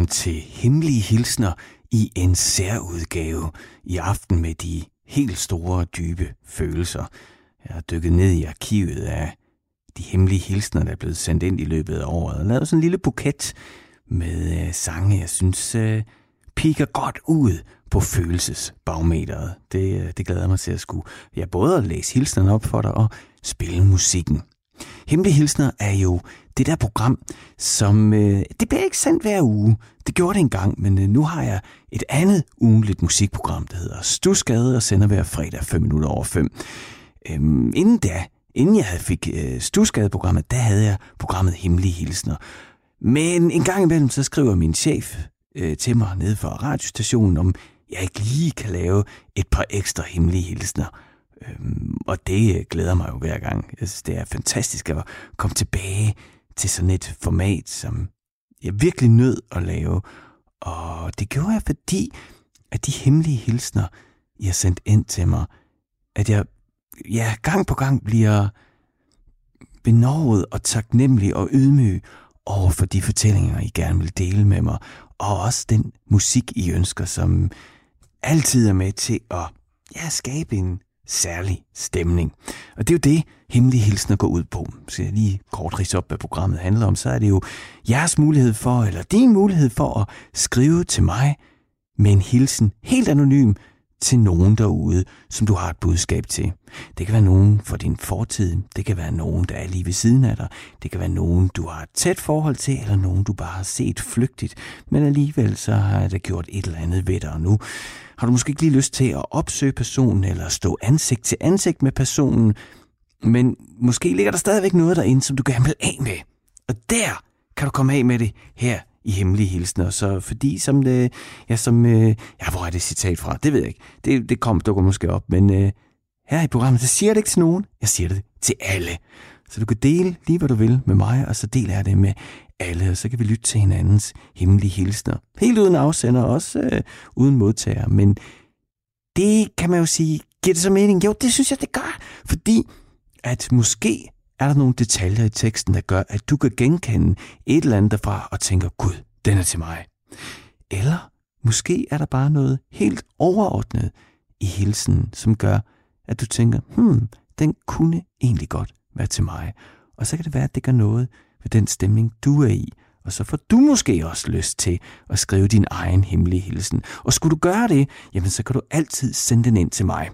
velkommen til Hemmelige Hilsner i en særudgave i aften med de helt store, dybe følelser. Jeg har dykket ned i arkivet af de hemmelige hilsner, der er blevet sendt ind i løbet af året, og lavet sådan en lille buket med øh, sange, jeg synes øh, piker godt ud på følelsesbarometeret. Det, øh, det glæder mig til at skulle. Jeg ja, både at læse hilsnerne op for dig og spille musikken. Hemmelige Hilsner er jo det der program, som... Øh, det bliver ikke sendt hver uge. Det gjorde det engang, men øh, nu har jeg et andet ugenligt musikprogram, der hedder Stusgade og sender hver fredag 5 minutter over 5. Øhm, inden da, inden jeg havde fik øh, Stusgade-programmet, der havde jeg programmet Hemmelige Hilsner. Men en gang imellem, så skriver min chef øh, til mig nede fra radiostationen, om jeg ikke lige kan lave et par ekstra hemmelige hilsner. Øhm, og det øh, glæder mig jo hver gang. Jeg synes, det er fantastisk at komme tilbage til sådan et format, som jeg virkelig nød at lave. Og det gjorde jeg, fordi at de hemmelige hilsner, I har sendt ind til mig, at jeg ja, gang på gang bliver benovet og taknemmelig og ydmyg over for de fortællinger, I gerne vil dele med mig, og også den musik, I ønsker, som altid er med til at ja, skabe en særlig stemning. Og det er jo det, Hemmelige Hilsner går ud på. Så jeg lige kort rise op, hvad programmet handler om. Så er det jo jeres mulighed for, eller din mulighed for at skrive til mig med en hilsen helt anonym til nogen derude, som du har et budskab til. Det kan være nogen for din fortid, det kan være nogen, der er lige ved siden af dig, det kan være nogen, du har et tæt forhold til, eller nogen, du bare har set flygtigt, men alligevel så har det gjort et eller andet ved dig, og nu har du måske ikke lige lyst til at opsøge personen, eller stå ansigt til ansigt med personen, men måske ligger der stadigvæk noget derinde, som du gerne vil af med. Og der kan du komme af med det her i hemmelige hilsner. Så fordi som det, ja, som, øh, ja, hvor er det citat fra? Det ved jeg ikke. Det, det kom, dukker måske op, men øh, her i programmet, så siger jeg det ikke til nogen. Jeg siger det til alle. Så du kan dele lige, hvad du vil med mig, og så deler jeg det med alle, og så kan vi lytte til hinandens hemmelige hilsner. Helt uden afsender, også øh, uden modtager. Men det kan man jo sige, giver det så mening? Jo, det synes jeg, det gør. Fordi at måske er der nogle detaljer i teksten, der gør, at du kan genkende et eller andet derfra og tænker, gud, den er til mig. Eller måske er der bare noget helt overordnet i hilsen, som gør, at du tænker, hmm, den kunne egentlig godt være til mig. Og så kan det være, at det gør noget ved den stemning, du er i. Og så får du måske også lyst til at skrive din egen hemmelige hilsen. Og skulle du gøre det, jamen så kan du altid sende den ind til mig.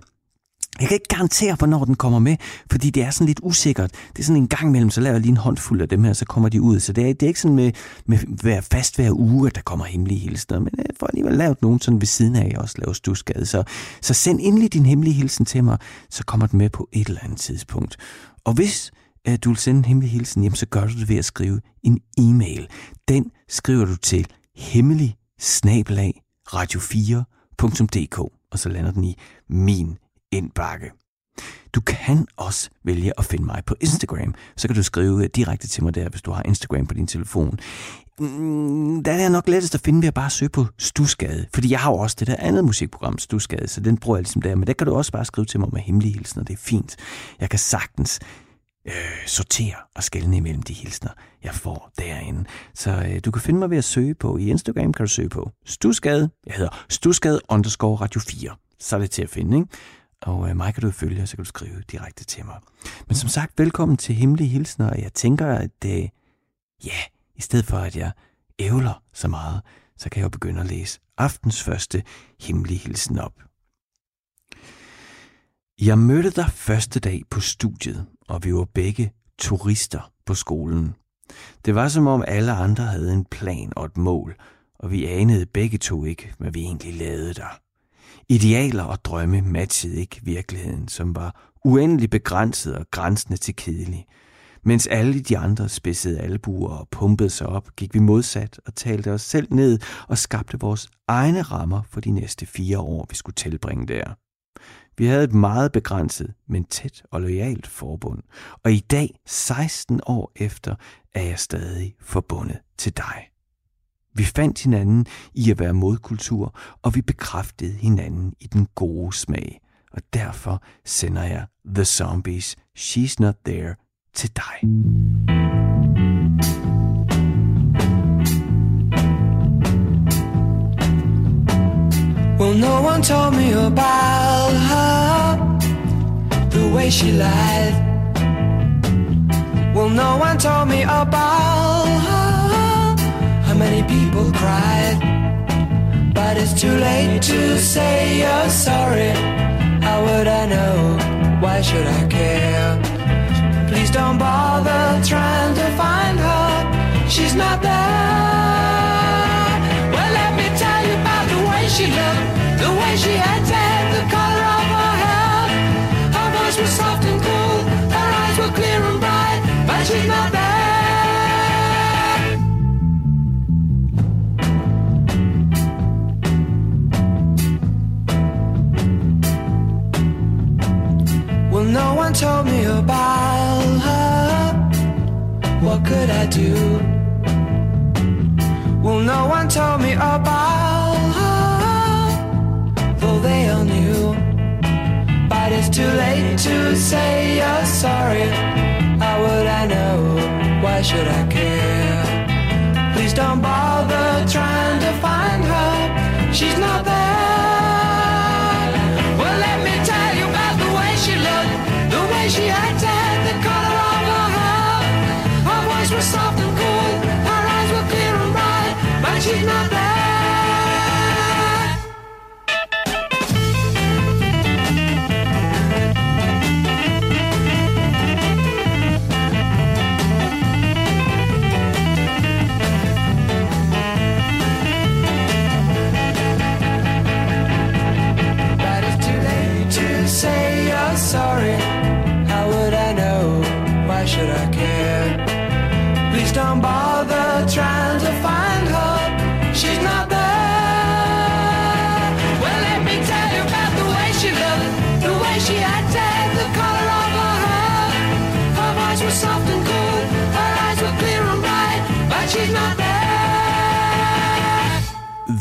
Jeg kan ikke garantere, hvornår den kommer med, fordi det er sådan lidt usikkert. Det er sådan en gang imellem, så laver jeg lige en håndfuld af dem her, så kommer de ud. Så det er, det er ikke sådan med, med hver, fast hver uge, at der kommer hemmelige hilsner, men jeg får alligevel lavet nogen sådan ved siden af, at jeg også laver stusgade. Så, så send endelig din hemmelige hilsen til mig, så kommer den med på et eller andet tidspunkt. Og hvis uh, du vil sende en hemmelig hilsen, jamen, så gør du det ved at skrive en e-mail. Den skriver du til hemmelig radio4.dk, og så lander den i min indbakke. Du kan også vælge at finde mig på Instagram. Så kan du skrive øh, direkte til mig der, hvis du har Instagram på din telefon. Mm, der er nok lettest at finde ved at bare søge på Stusgade. Fordi jeg har jo også det der andet musikprogram, Stusgade, så den bruger jeg ligesom der. Men der kan du også bare skrive til mig med hemmelige hilsner. Det er fint. Jeg kan sagtens øh, sortere og skelne imellem de hilsner, jeg får derinde. Så øh, du kan finde mig ved at søge på, i Instagram kan du søge på Stusgade. Jeg hedder Stusgade underscore radio 4. Så er det til at finde, ikke? Og øh, mig kan du følge, og så kan du skrive direkte til mig. Men som sagt, velkommen til Hemmelige Hilsner. Jeg tænker, at øh, ja, i stedet for at jeg ævler så meget, så kan jeg jo begynde at læse aftens første hemmelige hilsen op. Jeg mødte dig første dag på studiet, og vi var begge turister på skolen. Det var som om alle andre havde en plan og et mål, og vi anede begge to ikke, hvad vi egentlig lavede der. Idealer og drømme matchede ikke virkeligheden, som var uendelig begrænset og grænsende til kedelig. Mens alle de andre spidsede albuer og pumpede sig op, gik vi modsat og talte os selv ned og skabte vores egne rammer for de næste fire år, vi skulle tilbringe der. Vi havde et meget begrænset, men tæt og lojalt forbund, og i dag, 16 år efter, er jeg stadig forbundet til dig. Vi fandt hinanden i at være modkultur, og vi bekræftede hinanden i den gode smag. Og derfor sender jeg The Zombies She's Not There til dig. Well, no one told me about her, the way she lied. Well, no one told me about people cried. But it's too late to say you're sorry. How would I know? Why should I care? Please don't bother trying to find her. She's not there. Well, let me tell you about the way she looked, the way she had hair, the color of her hair. Her voice was soft and cool, her eyes were clear and bright, but she's not there. What could I do? Well, no one told me about her, though they all knew. But it's too late to say you're sorry. How would I know? Why should I care? Please don't bother trying to find her. She's not there.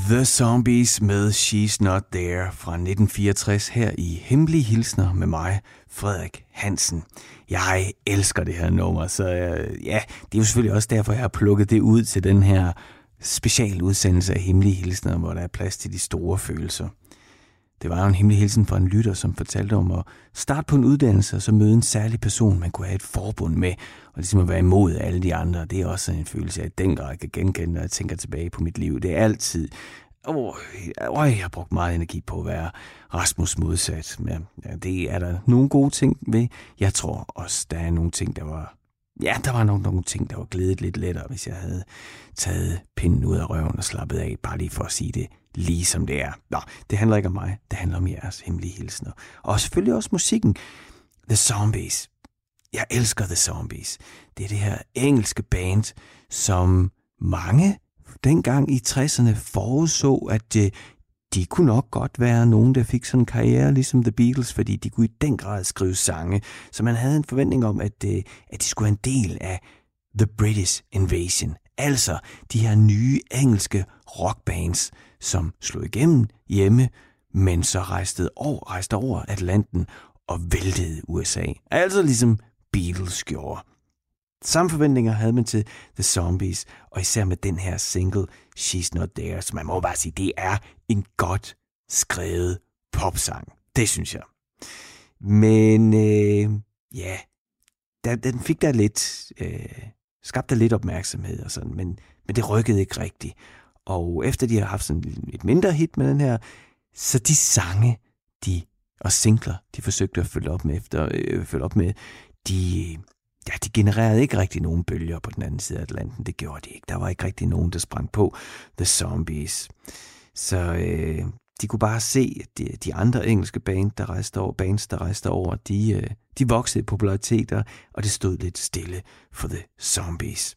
The Zombies med She's Not There fra 1964 her i Hemmelige Hilsner med mig, Frederik Hansen. Jeg elsker det her nummer, så øh, ja, det er jo selvfølgelig også derfor, jeg har plukket det ud til den her specialudsendelse af Hemmelige Hilsner, hvor der er plads til de store følelser. Det var jo en hemmelig hilsen fra en lytter, som fortalte om at starte på en uddannelse og så møde en særlig person, man kunne have et forbund med, og ligesom at være imod alle de andre. Det er også en følelse, jeg i den grad kan genkende, når jeg tænker tilbage på mit liv. Det er altid, åh, øh jeg har brugt meget energi på at være Rasmus modsat. Men ja, det er der nogle gode ting ved. Jeg tror også, der er nogle ting, der var Ja, der var nogle, nogle ting, der var glædet lidt lettere, hvis jeg havde taget pinden ud af røven og slappet af, bare lige for at sige det lige som det er. Nå, det handler ikke om mig, det handler om jeres hemmelige hilsner. Og selvfølgelig også musikken. The Zombies. Jeg elsker The Zombies. Det er det her engelske band, som mange dengang i 60'erne forudså, at det, de kunne nok godt være nogen, der fik sådan en karriere ligesom The Beatles, fordi de kunne i den grad skrive sange. Så man havde en forventning om, at, øh, at de skulle være en del af The British Invasion. Altså de her nye engelske rockbands, som slog igennem hjemme, men så rejste over, rejste over Atlanten og væltede USA. Altså ligesom Beatles gjorde. Samme forventninger havde man til The Zombies, og især med den her single, She's Not There, som man må bare sige, det er en godt skrevet popsang. Det synes jeg. Men øh, ja, der, den fik der lidt, øh, skabte der lidt opmærksomhed og sådan, men, men det rykkede ikke rigtigt. Og efter de har haft sådan et mindre hit med den her, så de sange, de og singler, de forsøgte at følge op med, efter, øh, følge op med de, ja, de genererede ikke rigtig nogen bølger på den anden side af Atlanten. Det gjorde de ikke. Der var ikke rigtig nogen, der sprang på The Zombies. Så øh, de kunne bare se, at de, de andre engelske band, der rejste over, bands, der rejste over, de, øh, de voksede i populariteter, og det stod lidt stille for The Zombies.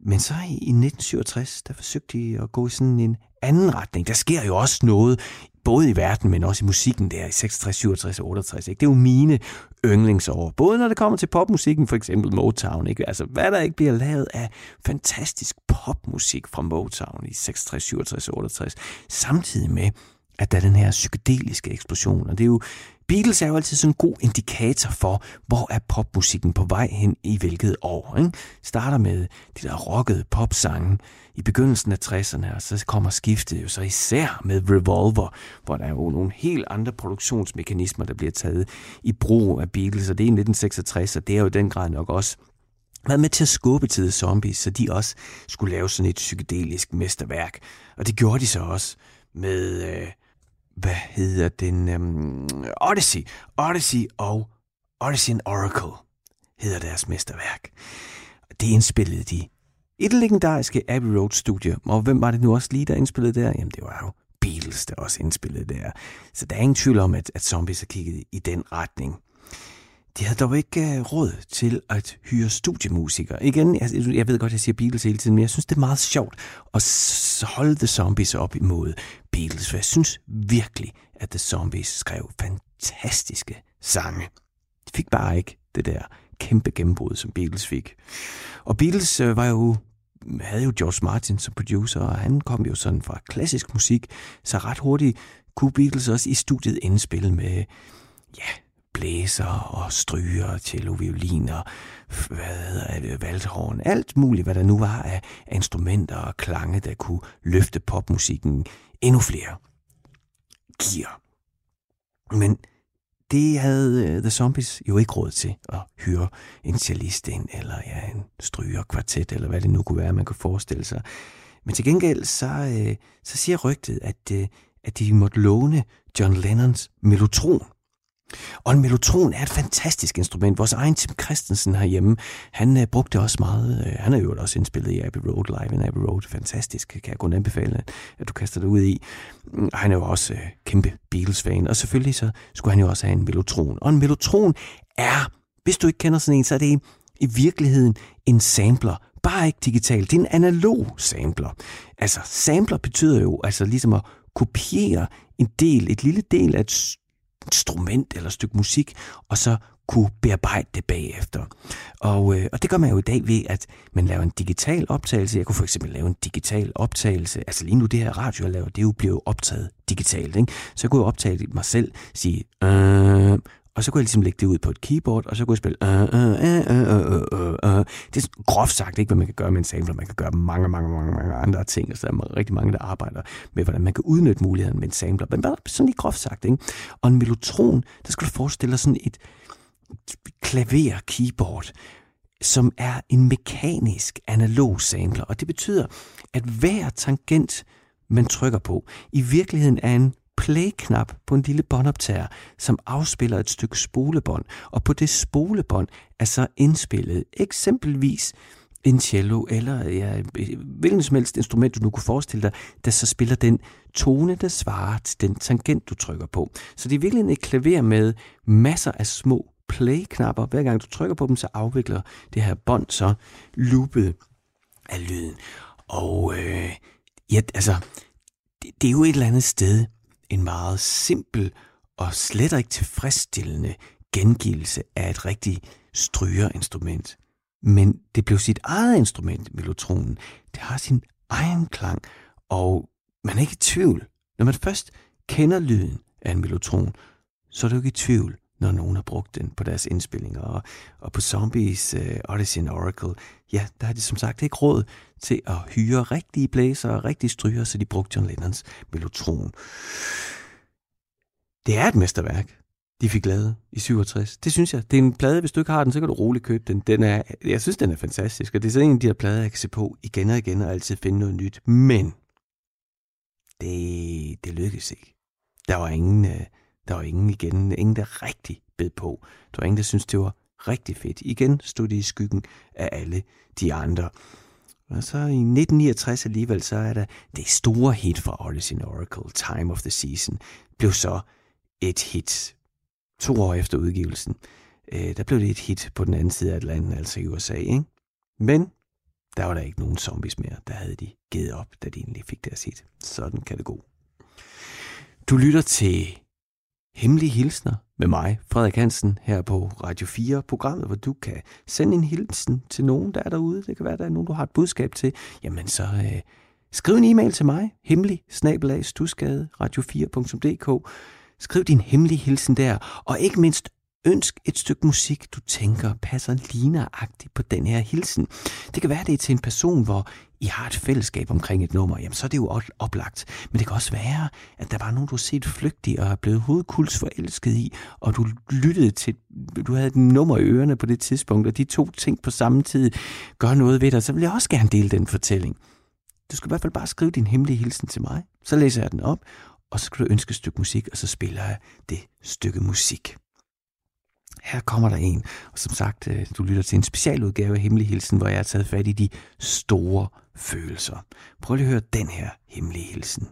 Men så i, 1967, der forsøgte de at gå i sådan en anden retning. Der sker jo også noget, både i verden, men også i musikken der i 66, 67 og 68. Ikke? Det er jo mine yndlingsår. Både når det kommer til popmusikken, for eksempel Motown. Ikke? Altså, hvad der ikke bliver lavet af fantastisk popmusik fra Motown i 66, 67 og 68. Samtidig med, at der er den her psykedeliske eksplosion. Og det er jo, Beatles er jo altid sådan en god indikator for, hvor er popmusikken på vej hen i hvilket år. Ikke? Starter med de der rockede popsange i begyndelsen af 60'erne, og så kommer skiftet jo så især med Revolver, hvor der er jo nogle helt andre produktionsmekanismer, der bliver taget i brug af Beatles, og det er i 1966, og det er jo den grad nok også været med til at skubbe til The Zombies, så de også skulle lave sådan et psykedelisk mesterværk. Og det gjorde de så også med, øh, hvad hedder den, Øhm, Odyssey. Odyssey og Odyssey and Oracle hedder deres mesterværk. Det indspillede de i det legendariske Abbey Road Studio. Og hvem var det nu også lige, der indspillede der? Jamen, det var jo Beatles, der også indspillede der. Så der er ingen tvivl om, at, at Zombies har kigget i den retning. De havde dog ikke øh, råd til at hyre studiemusikere. Igen, jeg, jeg ved godt, jeg siger Beatles hele tiden, men jeg synes, det er meget sjovt at holde The Zombies op imod Beatles, for jeg synes virkelig, at The Zombies skrev fantastiske sange. De fik bare ikke det der kæmpe gennembrud, som Beatles fik. Og Beatles øh, var jo havde jo George Martin som producer, og han kom jo sådan fra klassisk musik, så ret hurtigt kunne Beatles også i studiet indspille med, ja, blæser og stryger, cello, violiner, hvad hedder det, valthorn, alt muligt, hvad der nu var af, instrumenter og klange, der kunne løfte popmusikken endnu flere gear. Men det havde øh, The Zombies jo ikke råd til at hyre en cellist ind, eller ja, en strygerkvartet, eller hvad det nu kunne være, man kunne forestille sig. Men til gengæld, så, øh, så siger rygtet, at, øh, at de måtte låne John Lennons Mellotron. Og en melotron er et fantastisk instrument. Vores egen Tim Christensen herhjemme, han uh, brugte også meget. Uh, han har jo også indspillet i Abbey Road, live in Abbey Road. Fantastisk, kan jeg kun anbefale, at du kaster dig ud i. Mm, han er jo også uh, kæmpe Beatles-fan. Og selvfølgelig så skulle han jo også have en melotron. Og en melotron er, hvis du ikke kender sådan en, så er det i virkeligheden en sampler, bare ikke digital. Det er en analog sampler. Altså, sampler betyder jo altså ligesom at kopiere en del, et lille del af et instrument eller et stykke musik, og så kunne bearbejde det bagefter. Og, øh, og det gør man jo i dag ved, at man laver en digital optagelse. Jeg kunne for eksempel lave en digital optagelse. Altså lige nu det her radio, jeg laver, det er jo blevet optaget digitalt. Ikke? Så jeg kunne jo optage mig selv, sige, øh, og så kunne jeg ligesom lægge det ud på et keyboard, og så kunne jeg spille... Uh, uh, uh, uh, uh, uh. Det er groft sagt ikke, hvad man kan gøre med en sampler. Man kan gøre mange, mange, mange, mange andre ting, og så er der rigtig mange, der arbejder med, hvordan man kan udnytte muligheden med en sampler. Men bare sådan lige groft sagt, ikke? Og en melotron, der skal du forestille dig sådan et klaver-keyboard, som er en mekanisk analog sampler. Og det betyder, at hver tangent, man trykker på, i virkeligheden er en play-knap på en lille båndoptager, som afspiller et stykke spolebånd, og på det spolebånd er så indspillet eksempelvis en cello eller ja, hvilken som helst instrument, du nu kunne forestille dig, der så spiller den tone, der svarer til den tangent, du trykker på. Så det er virkelig et klaver med masser af små play-knapper. Hver gang du trykker på dem, så afvikler det her bånd så loopet af lyden. Og øh, ja, altså, det, det er jo et eller andet sted en meget simpel og slet ikke tilfredsstillende gengivelse af et rigtigt strygerinstrument. Men det blev sit eget instrument, melotronen. Det har sin egen klang, og man er ikke i tvivl. Når man først kender lyden af en melotron, så er du ikke i tvivl, når nogen har brugt den på deres indspillinger. Og, og på Zombies uh, Odyssey and Oracle, ja, der har de som sagt ikke råd til at hyre rigtige blæser og rigtige stryger, så de brugte John Lennons Mellotron. Det er et mesterværk, de fik lavet i 67. Det synes jeg. Det er en plade, hvis du ikke har den, så kan du roligt købe den. den er, jeg synes, den er fantastisk, og det er sådan en af de her plader, jeg kan se på igen og igen og altid finde noget nyt. Men det, det lykkedes ikke. Der var ingen, øh, der var ingen igen, ingen der rigtig bed på. Der var ingen, der syntes, det var rigtig fedt. Igen stod de i skyggen af alle de andre. Og så i 1969 alligevel, så er der det store hit fra Odyssey Oracle, Time of the Season, blev så et hit. To år efter udgivelsen, øh, der blev det et hit på den anden side af Atlanten, altså i USA. Ikke? Men der var der ikke nogen zombies mere. Der havde de givet op, da de egentlig fik deres hit. Sådan kan det gå. Du lytter til Hemmelige Hilsner med mig, Frederik Hansen, her på Radio 4, programmet, hvor du kan sende en hilsen til nogen, der er derude. Det kan være, der er nogen, du har et budskab til. Jamen, så øh, Skriv en e-mail til mig, hemmelig snabelag radio4.dk. Skriv din hemmelige hilsen der, og ikke mindst ønsk et stykke musik, du tænker passer ligneragtigt på den her hilsen. Det kan være, det er til en person, hvor I har et fællesskab omkring et nummer, jamen så er det jo oplagt. Men det kan også være, at der var nogen, du har set flygtig og er blevet hovedkuls forelsket i, og du lyttede til, du havde et nummer i ørerne på det tidspunkt, og de to ting på samme tid gør noget ved dig, så vil jeg også gerne dele den fortælling. Du skal i hvert fald bare skrive din hemmelige hilsen til mig. Så læser jeg den op, og så skal du ønske et stykke musik, og så spiller jeg det stykke musik. Her kommer der en, og som sagt, øh, du lytter til en specialudgave af Hemmelig Hilsen, hvor jeg har taget fat i de store følelser. Prøv lige at høre den her hemmelige hilsen.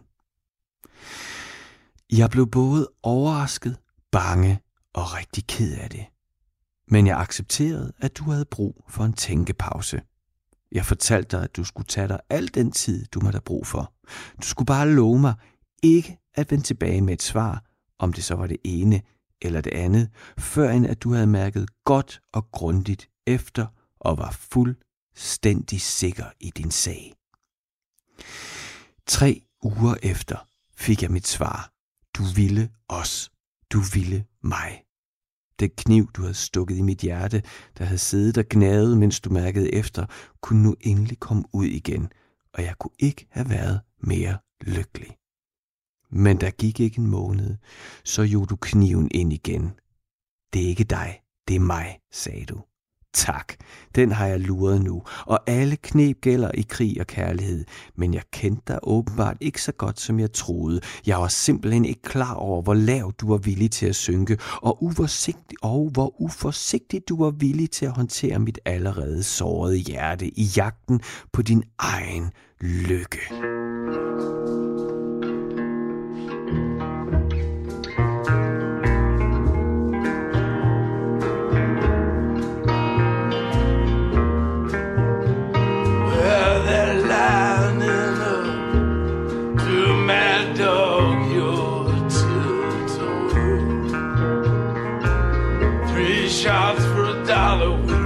Jeg blev både overrasket, bange og rigtig ked af det. Men jeg accepterede, at du havde brug for en tænkepause. Jeg fortalte dig, at du skulle tage dig al den tid, du måtte have brug for. Du skulle bare love mig ikke at vende tilbage med et svar, om det så var det ene eller det andet, før end at du havde mærket godt og grundigt efter og var fuldstændig sikker i din sag. Tre uger efter fik jeg mit svar. Du ville os. Du ville mig. Det kniv, du havde stukket i mit hjerte, der havde siddet og gnavet, mens du mærkede efter, kunne nu endelig komme ud igen, og jeg kunne ikke have været mere lykkelig. Men der gik ikke en måned, så jo du kniven ind igen. Det er ikke dig, det er mig, sagde du. Tak, den har jeg luret nu, og alle knep gælder i krig og kærlighed, men jeg kendte dig åbenbart ikke så godt, som jeg troede. Jeg var simpelthen ikke klar over, hvor lav du var villig til at synke, og, uforsigtig, og hvor uforsigtig du var villig til at håndtere mit allerede sårede hjerte i jagten på din egen lykke. Halloween.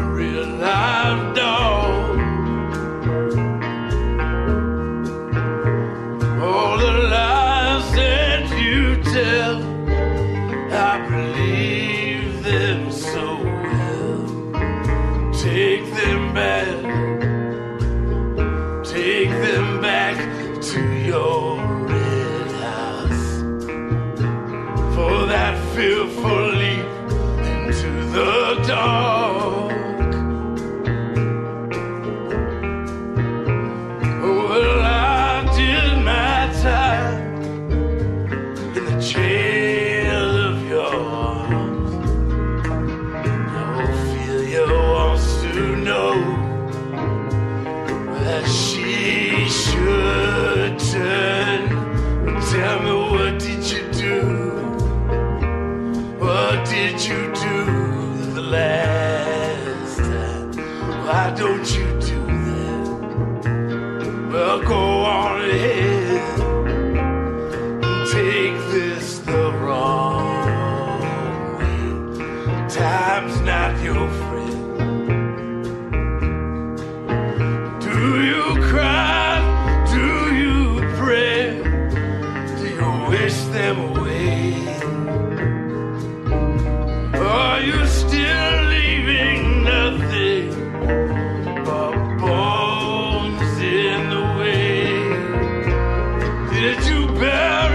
yeah.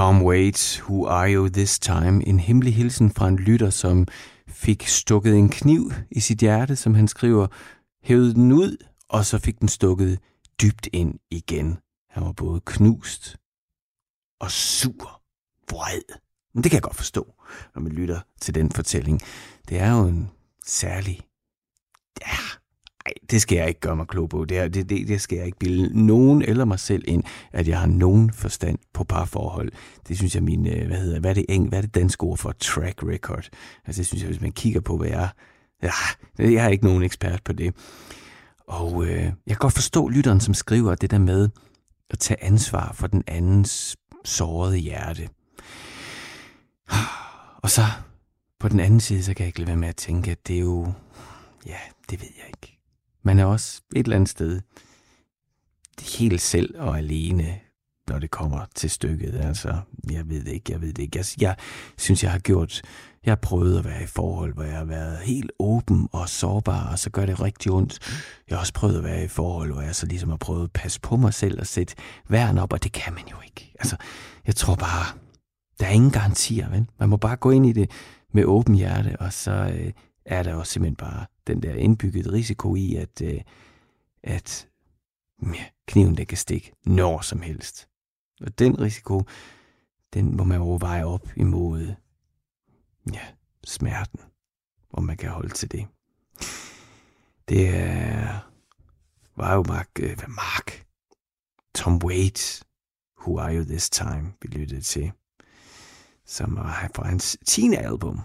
Tom Waits, Who Are You This Time? En hemmelig hilsen fra en lytter, som fik stukket en kniv i sit hjerte, som han skriver, hævede den ud, og så fik den stukket dybt ind igen. Han var både knust og sur, vred. Men det kan jeg godt forstå, når man lytter til den fortælling. Det er jo en særlig... Ja, det skal jeg ikke gøre mig klog på. Det, det, det, det skal jeg ikke bilde nogen eller mig selv ind, at jeg har nogen forstand på parforhold. Det synes jeg, min, øh, hvad, hedder, hvad, er det, eng, hvad er det danske ord for track record? Altså det synes jeg, hvis man kigger på, hvad jeg Ja, jeg er ikke nogen ekspert på det. Og øh, jeg kan godt forstå lytteren, som skriver det der med at tage ansvar for den andens sårede hjerte. Og så på den anden side, så kan jeg ikke lade være med at tænke, at det er jo... Ja, det ved jeg ikke. Man er også et eller andet sted helt selv og alene, når det kommer til stykket. Altså, jeg ved det ikke, jeg ved det ikke. Jeg, jeg synes, jeg har gjort... Jeg har prøvet at være i forhold, hvor jeg har været helt åben og sårbar, og så gør det rigtig ondt. Jeg har også prøvet at være i forhold, hvor jeg så ligesom har prøvet at passe på mig selv og sætte værn op, og det kan man jo ikke. Altså, jeg tror bare, der er ingen garantier, vel? Man må bare gå ind i det med åben hjerte, og så øh, er der også simpelthen bare den der indbygget risiko i, at, øh, at ja, kniven der kan stikke når som helst. Og den risiko, den må man overveje op imod ja, smerten, om man kan holde til det. Det er, var jo Mark, øh, Mark, Tom Waits, Who Are You This Time, vi lyttede til, som var fra hans 10. album,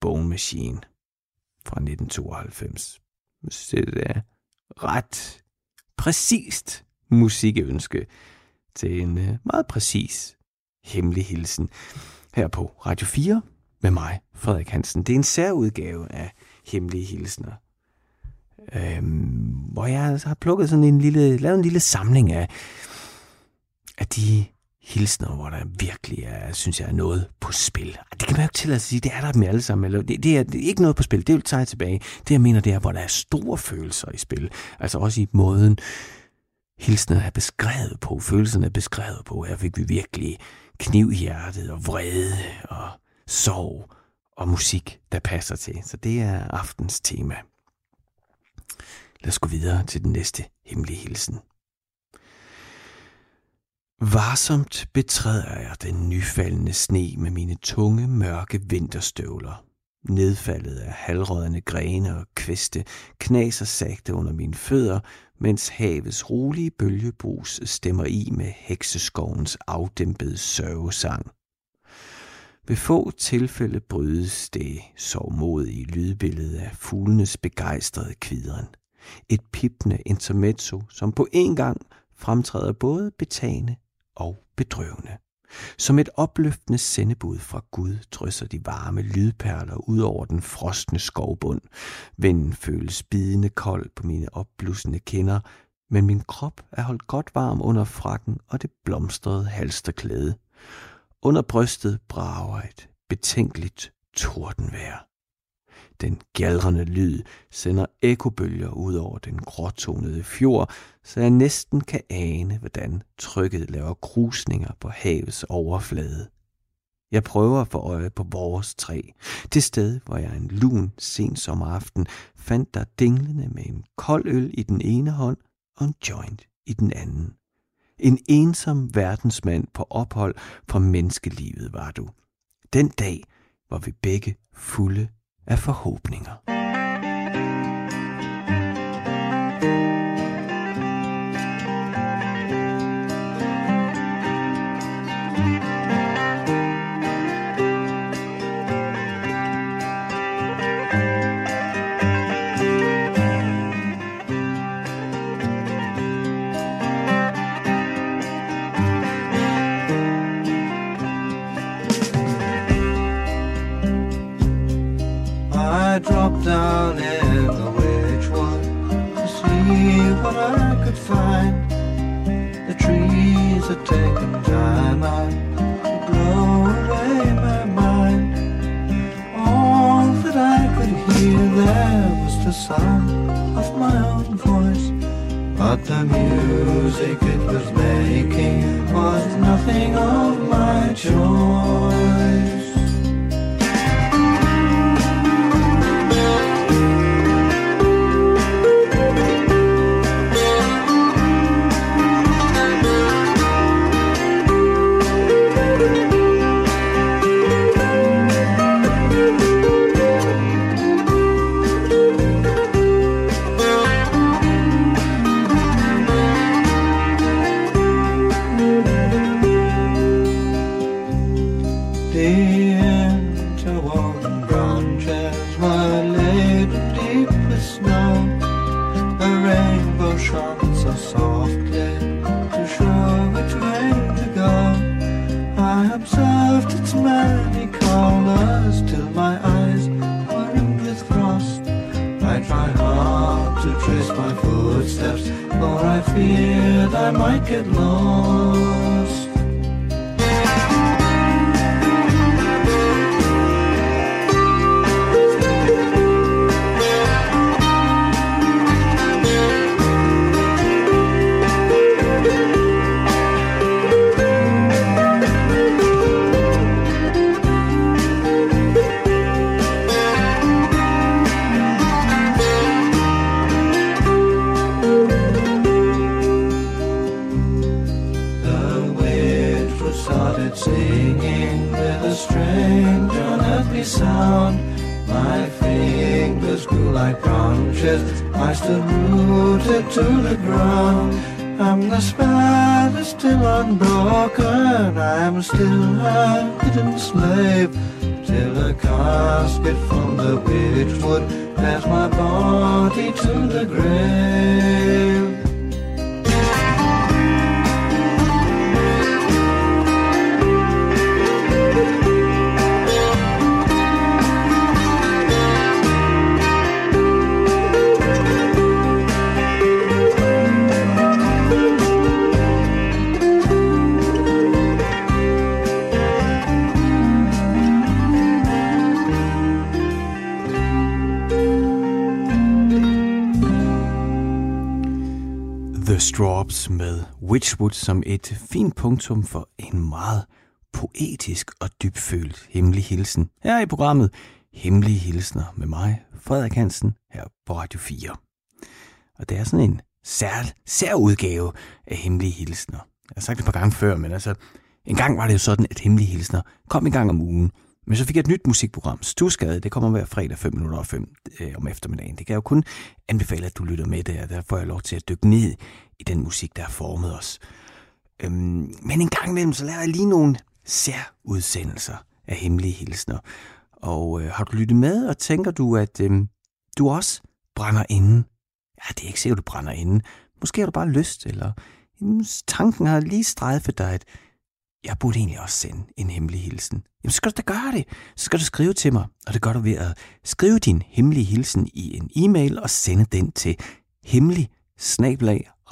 Bone Machine, fra 1992. Så det er ret præcist musikønske til en øh, meget præcis hemmelig hilsen her på Radio 4 med mig, Frederik Hansen. Det er en særudgave af hemmelige hilsner, øhm, hvor jeg altså har plukket sådan en lille, lavet en lille samling af, af de hilsner, hvor der virkelig er, synes jeg, er noget på spil. Det kan man jo ikke til at sige, det er der dem alle sammen. Eller det, det, er, det er ikke noget på spil, det vil tage tilbage. Det jeg mener, det er, hvor der er store følelser i spil. Altså også i måden, hilsner er beskrevet på, følelserne er beskrevet på. Her fik vi virkelig kniv i hjertet og vrede og sorg og musik, der passer til. Så det er aftens tema. Lad os gå videre til den næste hemmelige hilsen. Varsomt betræder jeg den nyfaldende sne med mine tunge, mørke vinterstøvler. Nedfaldet af halvrådende grene og kviste knaser sagte under mine fødder, mens havets rolige bølgebrus stemmer i med hekseskovens afdæmpede sørgesang. Ved få tilfælde brydes det sovmodige lydbillede af fuglenes begejstrede kvidren. Et pipende intermezzo, som på en gang fremtræder både betagende og bedrøvende. Som et opløftende sendebud fra Gud drysser de varme lydperler ud over den frostne skovbund. Vinden føles bidende kold på mine opblussende kinder, men min krop er holdt godt varm under frakken og det blomstrede halsterklæde. Under brystet brager et betænkeligt tordenvejr. Den gjalrende lyd sender ekobølger ud over den gråtonede fjord, så jeg næsten kan ane, hvordan trykket laver krusninger på havets overflade. Jeg prøver at få øje på vores træ, det sted, hvor jeg en lun sen sommeraften fandt der dinglende med en kold øl i den ene hånd og en joint i den anden. En ensom verdensmand på ophold fra menneskelivet var du. Den dag var vi begge fulde af forhåbninger. Down in the witch one to see what I could find. The trees had taken time out to blow away my mind. All that I could hear there was the sound of my own voice. But the music it was making was nothing of my choice. A hidden slave. Till a casket from the witch would bears my body to the grave. Drops med Witchwood som et fint punktum for en meget poetisk og dybfølt hemmelig hilsen her i programmet Hemmelige Hilsner med mig, Frederik Hansen, her på Radio 4. Og det er sådan en sær, sær udgave af Hemmelige Hilsner. Jeg har sagt det et par gange før, men altså, en gang var det jo sådan, at Hemmelige Hilsner kom en gang om ugen. Men så fik jeg et nyt musikprogram, Stusgade. Det kommer hver fredag 5 minutter og 5 øh, om eftermiddagen. Det kan jeg jo kun anbefale, at du lytter med der. Der får jeg lov til at dykke ned i den musik, der har formet os. Øhm, men en gang imellem, så laver jeg lige nogle særudsendelser af hemmelige hilsner. Og øh, har du lyttet med, og tænker du, at øh, du også brænder inden? Ja, det er ikke sikkert, du brænder inden. Måske har du bare lyst, eller jamen, tanken har lige strejfet dig, at jeg burde egentlig også sende en hemmelig hilsen. Jamen, så skal du da gøre det. Så skal du skrive til mig, og det gør du ved at skrive din hemmelige hilsen i en e-mail og sende den til hemmelig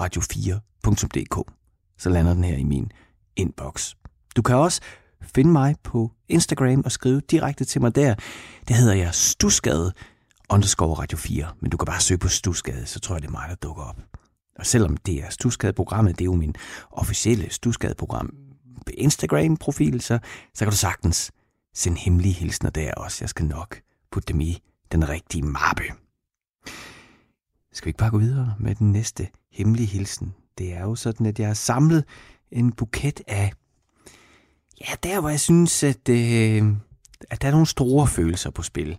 radio4.dk. Så lander den her i min inbox. Du kan også finde mig på Instagram og skrive direkte til mig der. Det hedder jeg Stusgade underscore Radio 4, men du kan bare søge på Stusgade, så tror jeg, det er mig, der dukker op. Og selvom det er Stusgade-programmet, det er jo min officielle Stusgade-program Instagram-profil, så, så kan du sagtens sende hemmelige hilsner der også. Jeg skal nok putte dem i den rigtige mappe. Skal vi ikke bare gå videre med den næste hemmelig hilsen? Det er jo sådan, at jeg har samlet en buket af... Ja, der hvor jeg synes, at, øh, at der er nogle store følelser på spil.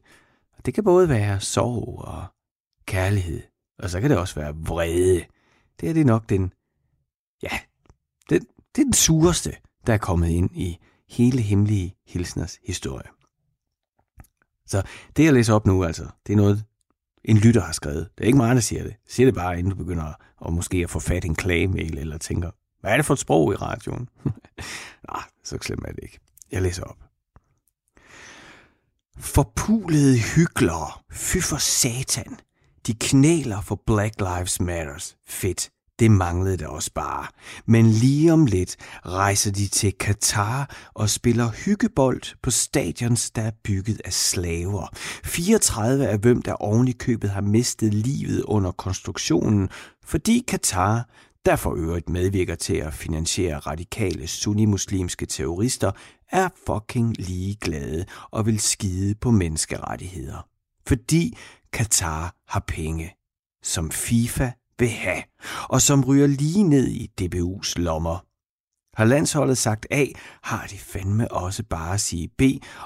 Og det kan både være sorg og kærlighed, og så kan det også være vrede. Det er det nok den... Ja, det, det er den sureste, der er kommet ind i hele hemmelige hilsners historie. Så det, jeg læser op nu, altså, det er noget, en lytter har skrevet. Det er ikke mig, der siger det. Siger det bare, inden du begynder at, og måske at få fat i en klagemail, eller tænker, hvad er det for et sprog i radioen? Nej, ah, så slemt er det ikke. Jeg læser op. Forpulede hyklere, fy for satan. De knæler for Black Lives Matters. Fedt. Det manglede da også bare. Men lige om lidt rejser de til Katar og spiller hyggebold på stadions, der er bygget af slaver. 34 af hvem der oven i købet har mistet livet under konstruktionen, fordi Katar der for øvrigt medvirker til at finansiere radikale sunnimuslimske terrorister, er fucking ligeglade og vil skide på menneskerettigheder. Fordi Katar har penge, som FIFA vil have, og som ryger lige ned i DBU's lommer. Har landsholdet sagt A, har de fandme også bare at sige B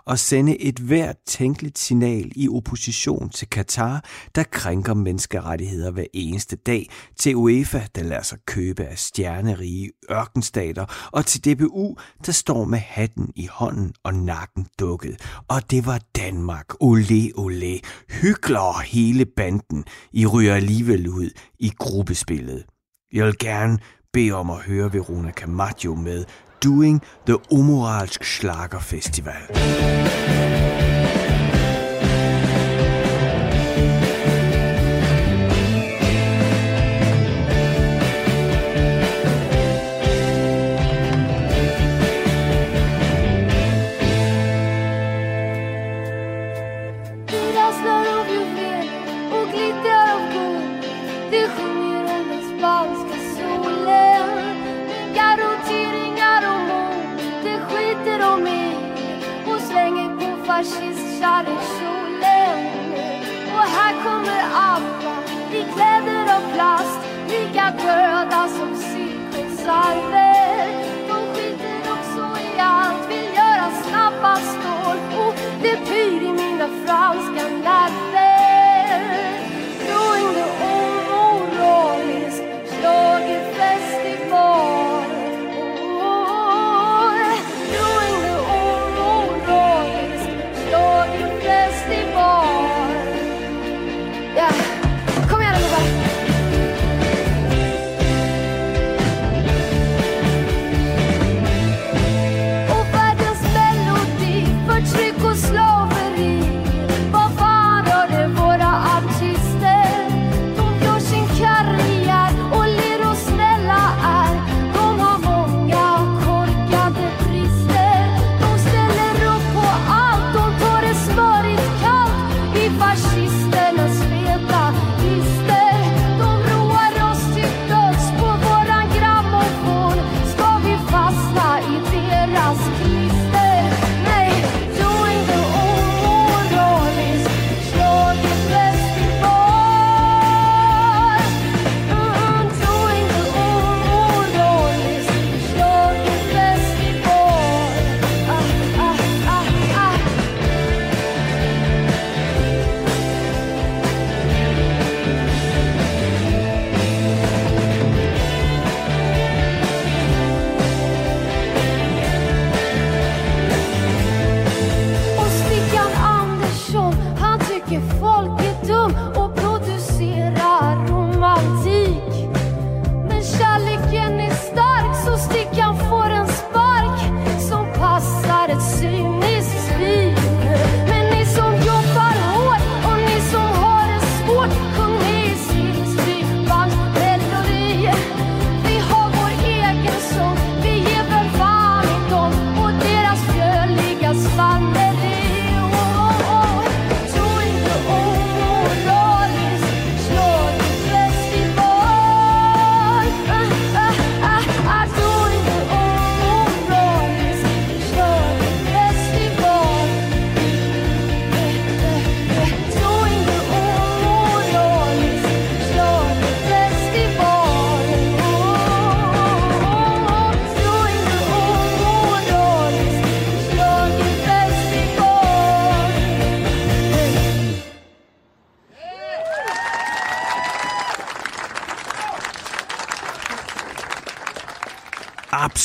og sende et hvert tænkeligt signal i opposition til Katar, der krænker menneskerettigheder hver eneste dag, til UEFA, der lader sig købe af stjernerige ørkenstater, og til DBU, der står med hatten i hånden og nakken dukket. Og det var Danmark. Ole, ole. Hygler hele banden. I ryger alligevel ud i gruppespillet. Jeg vil gerne bede om at høre Verona Camacho med Doing the Omoralsk Schlager Festival. Gør dig som psykosarver De skiter också i allt, vill göra snabba stål. Och det pyr i mina franska nerver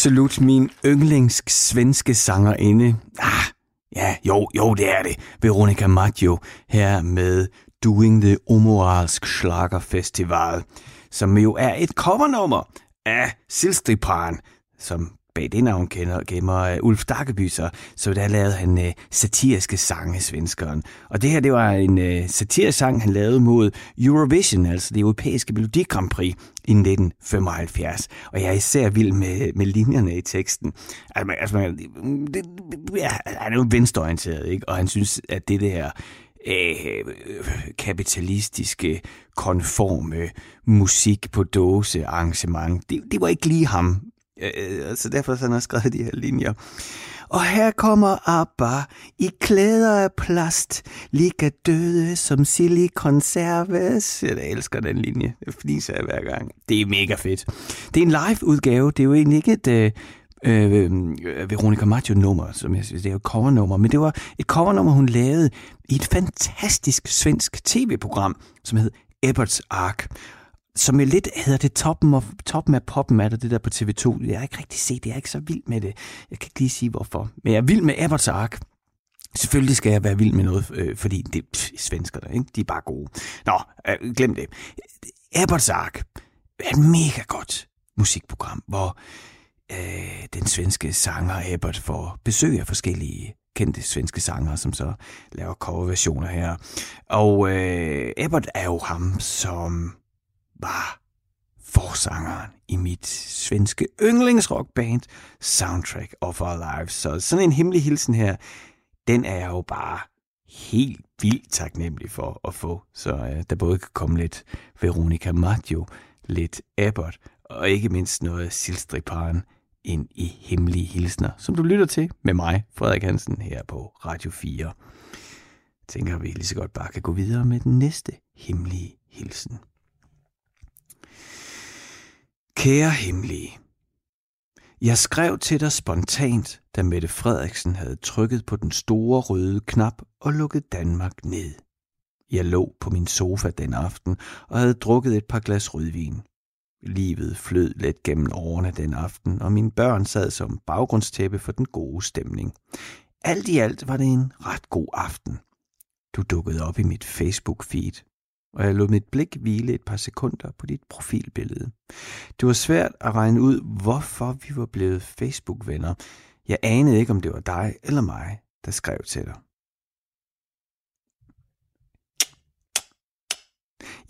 absolut min yndlings svenske sangerinde. Ah, ja, jo, jo, det er det. Veronica Maggio her med Doing the Omoralsk Schlager Festival, som jo er et covernummer af Silstriparen, som bag det navn kender, gemmer uh, Ulf Daggeby, så, så der lavede han uh, satiriske sange, svenskeren. Og det her, det var en øh, uh, satirisk sang, han lavede mod Eurovision, altså det europæiske Melodi Grand Prix i 1975. Og jeg er især vild med, med linjerne i teksten. Altså, altså det, ja, han er jo venstreorienteret, ikke? og han synes, at det der øh, kapitalistiske, konforme musik på dåse arrangement. Det, det var ikke lige ham. Øh, øh så derfor så han har skrevet de her linjer. Og her kommer ABBA i klæder af plast, lige døde som silikonserves. Jeg elsker den linje. Det fniser jeg hver gang. Det er mega fedt. Det er en live-udgave. Det er jo egentlig ikke et... Øh, øh, Veronica Maggio-nummer, som jeg synes, det er jo et covernummer, men det var et covernummer, hun lavede i et fantastisk svensk tv-program, som hed Ebberts Ark som jo lidt hedder det toppen af, toppen af poppen, er det, det der på TV2. Jeg har ikke rigtig set det, jeg er ikke så vild med det. Jeg kan ikke lige sige hvorfor. Men jeg er vild med Ebberts Ark. Selvfølgelig skal jeg være vild med noget, øh, fordi det er svensker ikke? De er bare gode. Nå, øh, glem det. Abbots Ark er et mega godt musikprogram, hvor øh, den svenske sanger Abbott får besøg af forskellige kendte svenske sanger, som så laver coverversioner her. Og øh, Abbott er jo ham, som var forsangeren i mit svenske yndlingsrockband Soundtrack of Our Lives. Så sådan en hemmelig hilsen her, den er jeg jo bare helt vildt taknemmelig for at få. Så øh, der både kan komme lidt Veronica Maggio, lidt Abbott, og ikke mindst noget Silstriparen ind i hemmelige hilsner, som du lytter til med mig, Frederik Hansen, her på Radio 4. Jeg tænker, vi lige så godt bare kan gå videre med den næste hemmelige hilsen. Kære hemmelige, jeg skrev til dig spontant, da Mette Frederiksen havde trykket på den store røde knap og lukket Danmark ned. Jeg lå på min sofa den aften og havde drukket et par glas rødvin. Livet flød let gennem årene den aften, og mine børn sad som baggrundstæppe for den gode stemning. Alt i alt var det en ret god aften. Du dukkede op i mit Facebook-feed og jeg lod mit blik hvile et par sekunder på dit profilbillede. Det var svært at regne ud, hvorfor vi var blevet Facebook-venner. Jeg anede ikke, om det var dig eller mig, der skrev til dig.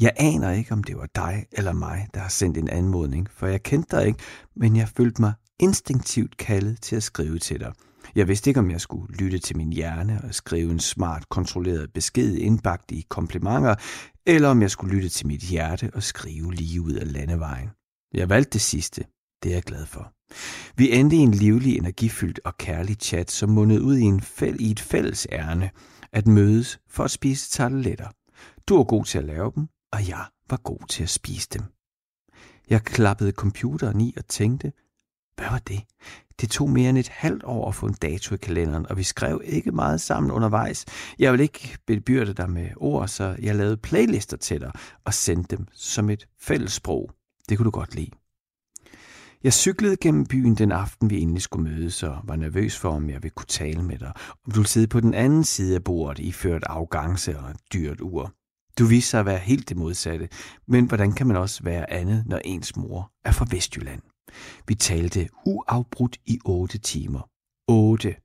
Jeg aner ikke, om det var dig eller mig, der har sendt en anmodning, for jeg kendte dig ikke, men jeg følte mig instinktivt kaldet til at skrive til dig. Jeg vidste ikke, om jeg skulle lytte til min hjerne og skrive en smart, kontrolleret besked indbagt i komplimenter, eller om jeg skulle lytte til mit hjerte og skrive lige ud af landevejen. Jeg valgte det sidste. Det er jeg glad for. Vi endte i en livlig, energifyldt og kærlig chat, som mundede ud i, en fæl i et fælles ærne at mødes for at spise tarteletter. Du var god til at lave dem, og jeg var god til at spise dem. Jeg klappede computeren i og tænkte, hvad var det? Det tog mere end et halvt år at få en dato i kalenderen, og vi skrev ikke meget sammen undervejs. Jeg vil ikke bebyrde dig med ord, så jeg lavede playlister til dig og sendte dem som et fællessprog. Det kunne du godt lide. Jeg cyklede gennem byen den aften, vi endelig skulle mødes, og var nervøs for, om jeg ville kunne tale med dig. Om du ville sidde på den anden side af bordet, iført afgangse og et dyrt ur. Du viste sig at være helt det modsatte, men hvordan kan man også være andet, når ens mor er fra Vestjylland? Vi talte uafbrudt i otte timer. Otte.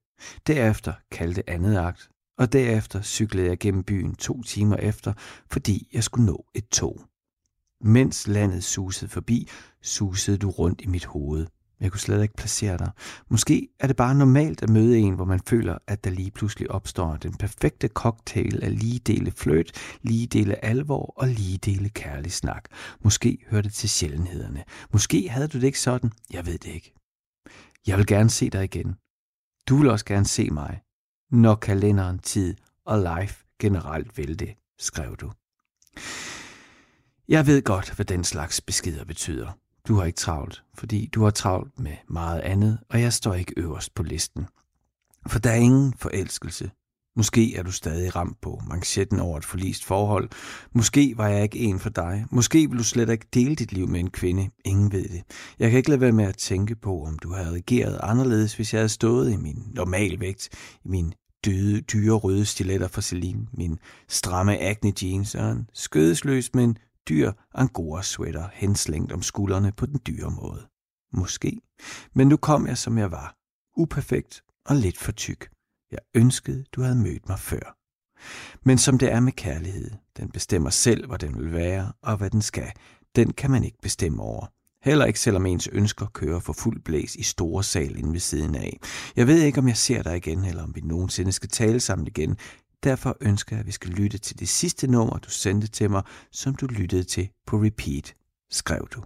Derefter kaldte andet akt, og derefter cyklede jeg gennem byen to timer efter, fordi jeg skulle nå et tog. Mens landet susede forbi, susede du rundt i mit hoved. Jeg kunne slet ikke placere dig. Måske er det bare normalt at møde en, hvor man føler, at der lige pludselig opstår den perfekte cocktail af lige dele fløt, lige dele alvor og lige dele kærlig snak. Måske hører det til sjældenhederne. Måske havde du det ikke sådan. Jeg ved det ikke. Jeg vil gerne se dig igen. Du vil også gerne se mig. Når kalenderen, tid og life generelt vil det, skrev du. Jeg ved godt, hvad den slags beskeder betyder. Du har ikke travlt, fordi du har travlt med meget andet, og jeg står ikke øverst på listen. For der er ingen forelskelse. Måske er du stadig ramt på manchetten over et forlist forhold. Måske var jeg ikke en for dig. Måske vil du slet ikke dele dit liv med en kvinde. Ingen ved det. Jeg kan ikke lade være med at tænke på, om du havde reageret anderledes, hvis jeg havde stået i min normalvægt, i min døde, dyre røde stiletter fra Celine, min stramme acne jeans og en skødesløs, men dyr angora-sweater henslængt om skuldrene på den dyre måde. Måske. Men nu kom jeg, som jeg var. Uperfekt og lidt for tyk. Jeg ønskede, du havde mødt mig før. Men som det er med kærlighed, den bestemmer selv, hvor den vil være og hvad den skal. Den kan man ikke bestemme over. Heller ikke selvom ens ønsker kører for fuld blæs i store sal inde ved siden af. Jeg ved ikke, om jeg ser dig igen, eller om vi nogensinde skal tale sammen igen. Derfor ønsker jeg, at vi skal lytte til det sidste nummer, du sendte til mig, som du lyttede til på repeat, skrev du.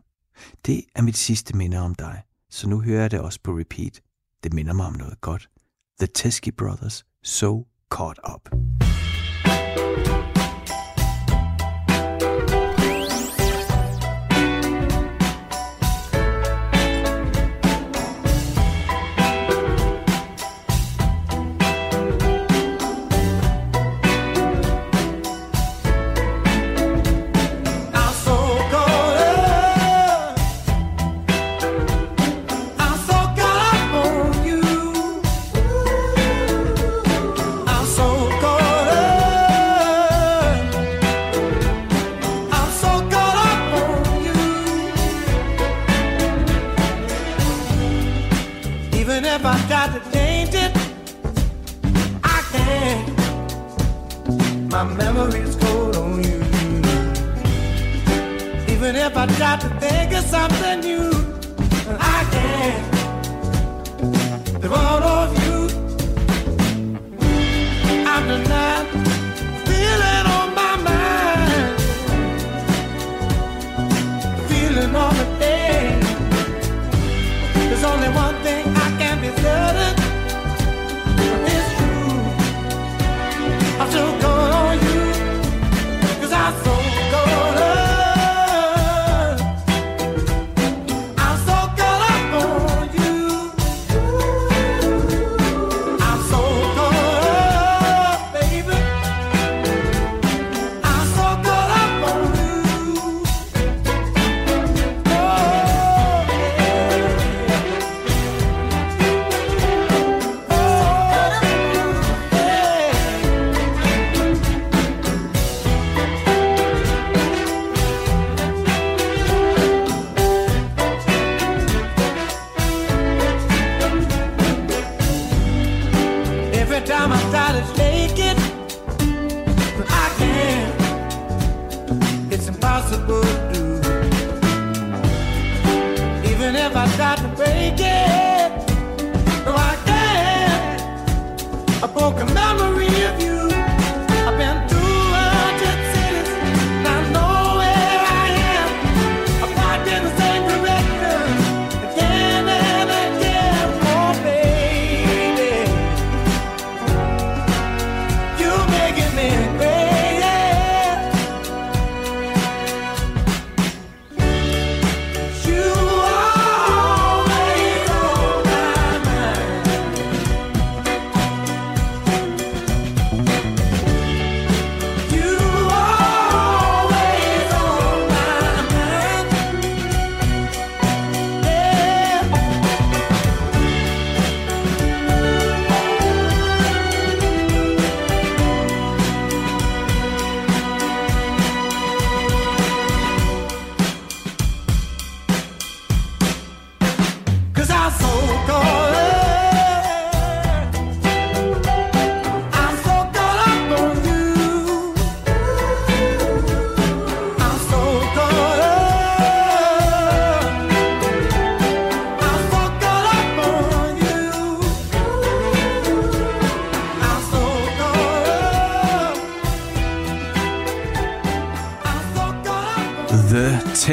Det er mit sidste minde om dig, så nu hører jeg det også på repeat. Det minder mig om noget godt. The Teskey Brothers, So Caught Up.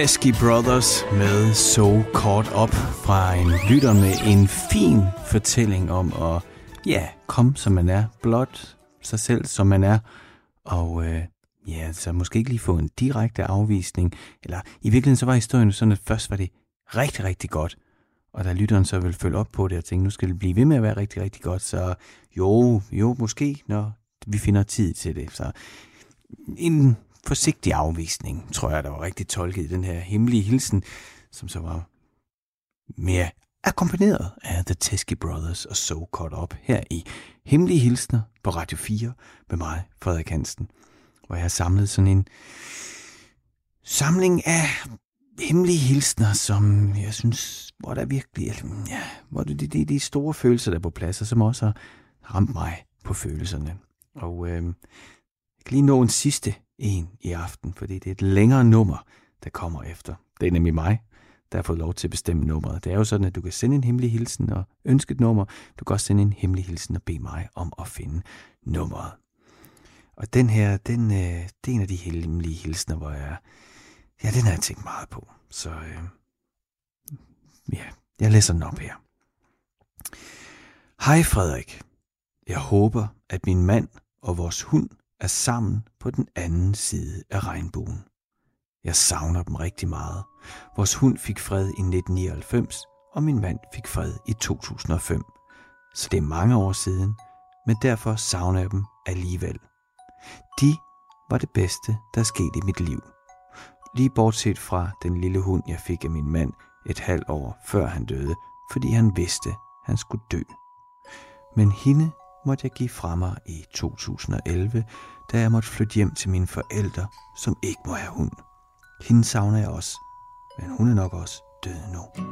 Pesky Brothers med So Caught Up fra en lytter med en fin fortælling om at ja, komme som man er, blot sig selv som man er, og øh, ja, så måske ikke lige få en direkte afvisning, eller i virkeligheden så var historien sådan, at først var det rigtig, rigtig godt, og da lytteren så vil følge op på det og tænke, nu skal det blive ved med at være rigtig, rigtig godt, så jo, jo, måske, når vi finder tid til det. Så en forsigtig afvisning, tror jeg, der var rigtig tolket i den her hemmelige hilsen, som så var mere akkompagneret af The Teskey Brothers og So Caught Up her i Hemmelige Hilsner på Radio 4 med mig, Frederik Hansen, hvor jeg har samlet sådan en samling af hemmelige hilsner, som jeg synes, hvor der virkelig, ja, hvor det, det, det er de store følelser, der er på plads, og som også har ramt mig på følelserne. Og øh, jeg kan lige nå en sidste en i aften, fordi det er et længere nummer, der kommer efter. Det er nemlig mig, der har fået lov til at bestemme nummeret. Det er jo sådan, at du kan sende en hemmelig hilsen og ønske et nummer. Du kan også sende en hemmelig hilsen og bede mig om at finde nummeret. Og den her, den, øh, det er en af de hemmelige hilsner, hvor jeg... Ja, den har jeg tænkt meget på. Så øh, ja, jeg læser den op her. Hej Frederik. Jeg håber, at min mand og vores hund er sammen på den anden side af regnbuen. Jeg savner dem rigtig meget. Vores hund fik fred i 1999, og min mand fik fred i 2005. Så det er mange år siden, men derfor savner jeg dem alligevel. De var det bedste, der skete i mit liv. Lige bortset fra den lille hund, jeg fik af min mand et halvt år før han døde, fordi han vidste, han skulle dø. Men hende måtte jeg give fra mig i 2011, da jeg måtte flytte hjem til mine forældre, som ikke må have hund. Hende savner jeg også, men hun er nok også død nu.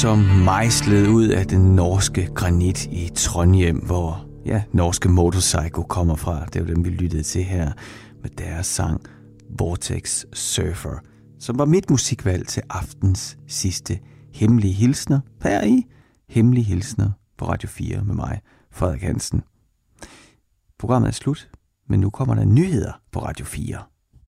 Som mejslet ud af den norske granit i Trondheim, hvor ja, norske Motorcycle kommer fra. Det er jo dem, vi lyttede til her med deres sang Vortex Surfer, som var mit musikvalg til aftens sidste hemmelige hilsner her i Hemmelige Hilsner på Radio 4 med mig, Frederik Hansen. Programmet er slut, men nu kommer der nyheder på Radio 4.